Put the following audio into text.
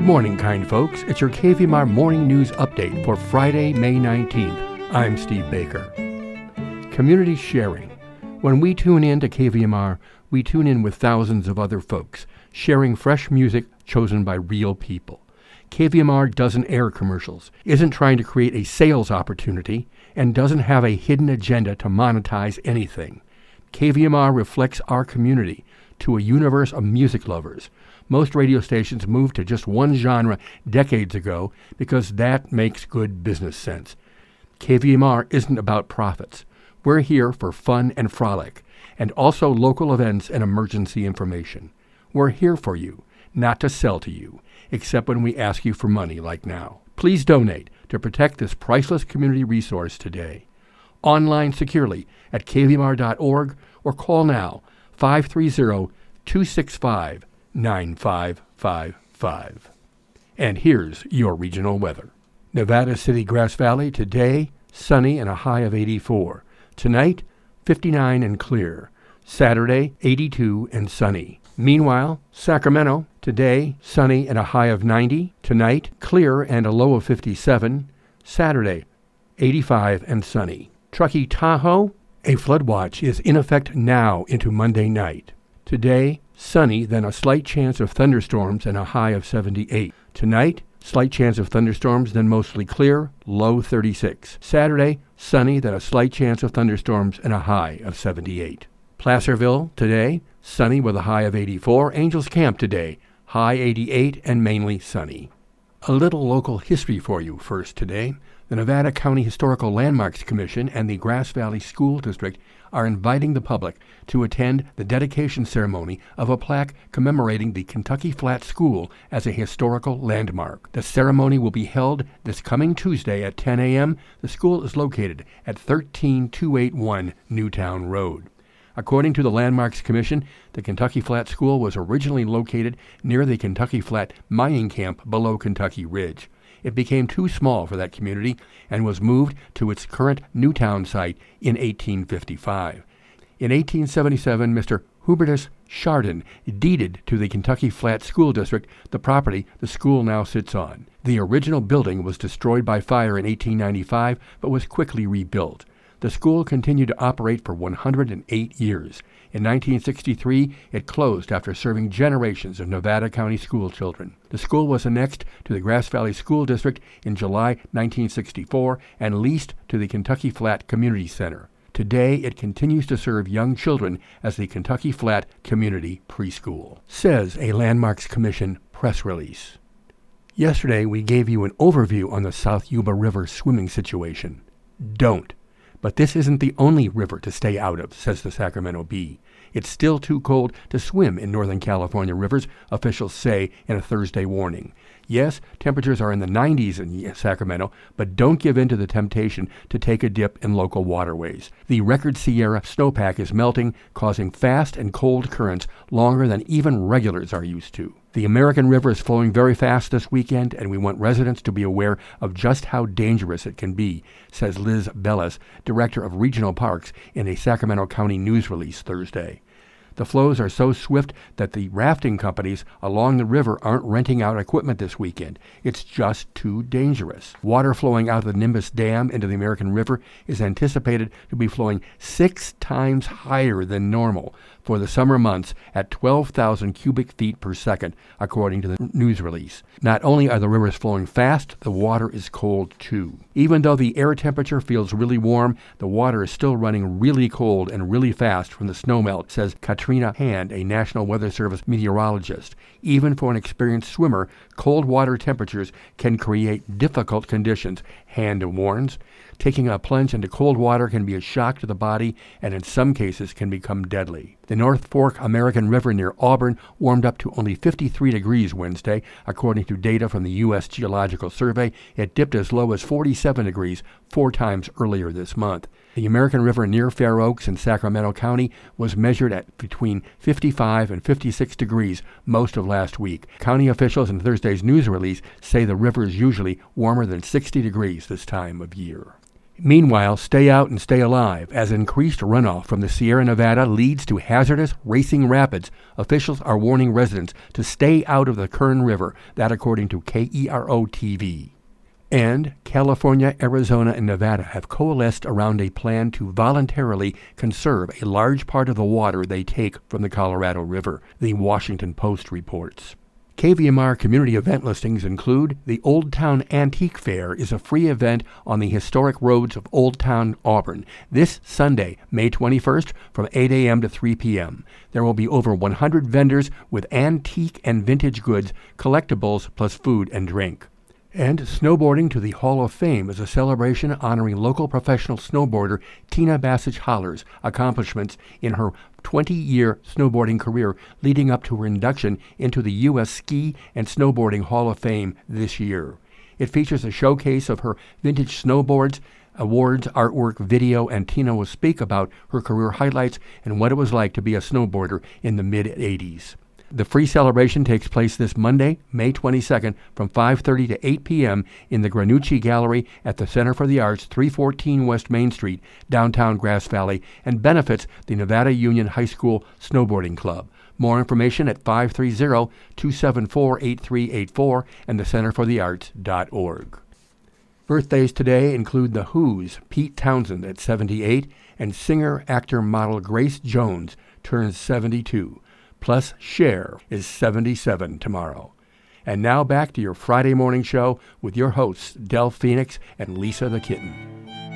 Good morning, kind folks. It's your KVMR morning news update for Friday, May 19th. I'm Steve Baker. Community sharing. When we tune in to KVMR, we tune in with thousands of other folks, sharing fresh music chosen by real people. KVMR doesn't air commercials, isn't trying to create a sales opportunity, and doesn't have a hidden agenda to monetize anything. KVMR reflects our community to a universe of music lovers most radio stations moved to just one genre decades ago because that makes good business sense. KVMR isn't about profits. We're here for fun and frolic, and also local events and emergency information. We're here for you, not to sell to you, except when we ask you for money like now. Please donate to protect this priceless community resource today. Online securely at kvmr.org or call now 530 265 9555. And here's your regional weather. Nevada City, Grass Valley, today, sunny and a high of 84. Tonight, 59 and clear. Saturday, 82 and sunny. Meanwhile, Sacramento, today, sunny and a high of 90. Tonight, clear and a low of 57. Saturday, 85 and sunny. Truckee, Tahoe, a flood watch is in effect now into Monday night. Today, sunny, then a slight chance of thunderstorms and a high of 78. Tonight, slight chance of thunderstorms, then mostly clear, low 36. Saturday, sunny, then a slight chance of thunderstorms and a high of 78. Placerville, today, sunny with a high of 84. Angels Camp today, high 88 and mainly sunny. A little local history for you first today. The Nevada County Historical Landmarks Commission and the Grass Valley School District are inviting the public to attend the dedication ceremony of a plaque commemorating the Kentucky Flat School as a historical landmark. The ceremony will be held this coming Tuesday at 10 a.m. The school is located at 13281 Newtown Road. According to the Landmarks Commission, the Kentucky Flat School was originally located near the Kentucky Flat mining camp below Kentucky Ridge it became too small for that community and was moved to its current Newtown site in 1855. In 1877, Mr. Hubertus Chardon deeded to the Kentucky Flat School District the property the school now sits on. The original building was destroyed by fire in 1895 but was quickly rebuilt. The school continued to operate for 108 years. In 1963, it closed after serving generations of Nevada County school children. The school was annexed to the Grass Valley School District in July 1964 and leased to the Kentucky Flat Community Center. Today, it continues to serve young children as the Kentucky Flat Community Preschool, says a Landmarks Commission press release. Yesterday, we gave you an overview on the South Yuba River swimming situation. Don't but this isn't the only river to stay out of, says the Sacramento Bee. It's still too cold to swim in Northern California rivers, officials say in a Thursday warning. Yes, temperatures are in the 90s in Sacramento, but don't give in to the temptation to take a dip in local waterways. The record Sierra snowpack is melting, causing fast and cold currents longer than even regulars are used to. The American River is flowing very fast this weekend, and we want residents to be aware of just how dangerous it can be, says Liz Bellas, Director of Regional Parks, in a Sacramento County news release Thursday. The flows are so swift that the rafting companies along the river aren't renting out equipment this weekend. It's just too dangerous. Water flowing out of the Nimbus Dam into the American River is anticipated to be flowing six times higher than normal for the summer months at 12,000 cubic feet per second, according to the news release. Not only are the rivers flowing fast, the water is cold too. Even though the air temperature feels really warm, the water is still running really cold and really fast from the snowmelt, says Katrina Hand, a National Weather Service meteorologist. Even for an experienced swimmer, cold water temperatures can create difficult conditions, Hand warns. Taking a plunge into cold water can be a shock to the body and in some cases can become deadly. The North Fork American River near Auburn warmed up to only 53 degrees Wednesday. According to data from the U.S. Geological Survey, it dipped as low as 47 degrees four times earlier this month. The American River near Fair Oaks in Sacramento County was measured at between 55 and 56 degrees most of last week. County officials in Thursday's news release say the river is usually warmer than 60 degrees this time of year. Meanwhile, stay out and stay alive. As increased runoff from the Sierra Nevada leads to hazardous racing rapids, officials are warning residents to stay out of the Kern River, that according to KERO TV. And California, Arizona, and Nevada have coalesced around a plan to voluntarily conserve a large part of the water they take from the Colorado River, the Washington Post reports. KVMR community event listings include the Old Town Antique Fair is a free event on the historic roads of Old Town Auburn this Sunday, May 21st from 8 a.m. to 3 p.m. There will be over 100 vendors with antique and vintage goods, collectibles, plus food and drink. And Snowboarding to the Hall of Fame is a celebration honoring local professional snowboarder Tina Basich Holler's accomplishments in her 20 year snowboarding career leading up to her induction into the U.S. Ski and Snowboarding Hall of Fame this year. It features a showcase of her vintage snowboards, awards, artwork, video, and Tina will speak about her career highlights and what it was like to be a snowboarder in the mid 80s. The free celebration takes place this Monday, May 22nd from 5:30 to 8 p.m. in the Granucci Gallery at the Center for the Arts, 314 West Main Street, downtown Grass Valley, and benefits the Nevada Union High School Snowboarding Club. More information at 530-274-8384 and the Center for the. Birthdays today include The Who's Pete Townshend at 78 and singer, actor, model Grace Jones turns 72 plus Cher is 77 tomorrow. And now back to your Friday morning show with your hosts, Del Phoenix and Lisa the Kitten.